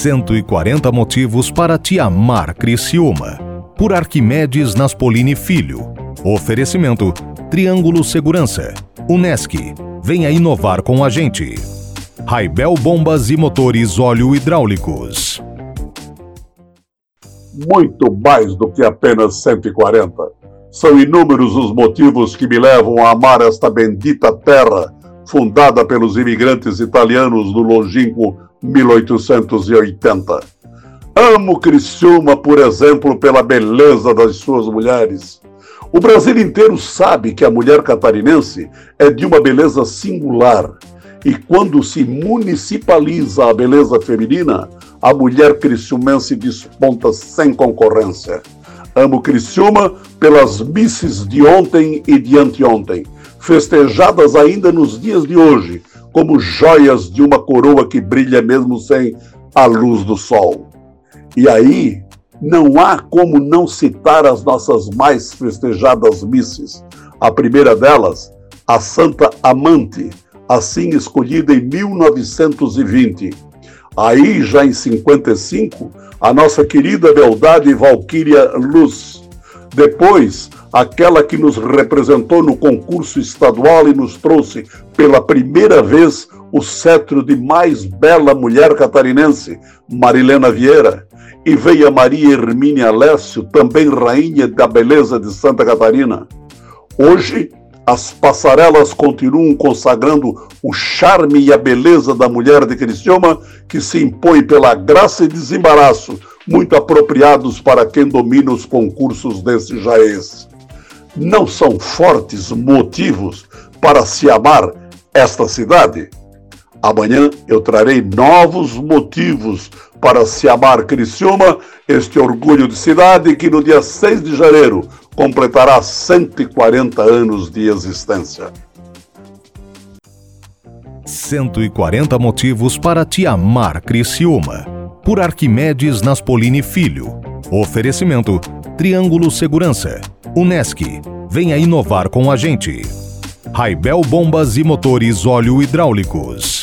140 motivos para te amar Criciúma. Por Arquimedes Naspolini Filho. Oferecimento Triângulo Segurança. Unesc. Venha inovar com a gente. Raibel Bombas e Motores Óleo Hidráulicos. Muito mais do que apenas 140. São inúmeros os motivos que me levam a amar esta bendita terra, fundada pelos imigrantes italianos no longínquo 1880. Amo Criciúma, por exemplo, pela beleza das suas mulheres. O Brasil inteiro sabe que a mulher catarinense é de uma beleza singular. E quando se municipaliza a beleza feminina, a mulher criciumense desponta sem concorrência. Amo Criciúma pelas misses de ontem e de anteontem, festejadas ainda nos dias de hoje, como joias de uma coroa que brilha mesmo sem a luz do sol. E aí, não há como não citar as nossas mais festejadas misses. A primeira delas, a Santa Amante, assim escolhida em 1920. Aí, já em 55, a nossa querida beldade Valquíria Luz. Depois, aquela que nos representou no concurso estadual e nos trouxe pela primeira vez o cetro de mais bela mulher catarinense, Marilena Vieira, e veio Maria Hermínia Lécio, também rainha da beleza de Santa Catarina. Hoje, as passarelas continuam consagrando o charme e a beleza da mulher de Criciúma, que se impõe pela graça e desembaraço, muito apropriados para quem domina os concursos desse jaez. Não são fortes motivos para se amar esta cidade? Amanhã eu trarei novos motivos para se amar Criciúma, este orgulho de cidade que no dia 6 de janeiro completará 140 anos de existência. 140 motivos para te amar Criciúma. Por Arquimedes Naspolini Filho. Oferecimento Triângulo Segurança. Unesc. Venha inovar com a gente. Raibel Bombas e Motores Óleo Hidráulicos.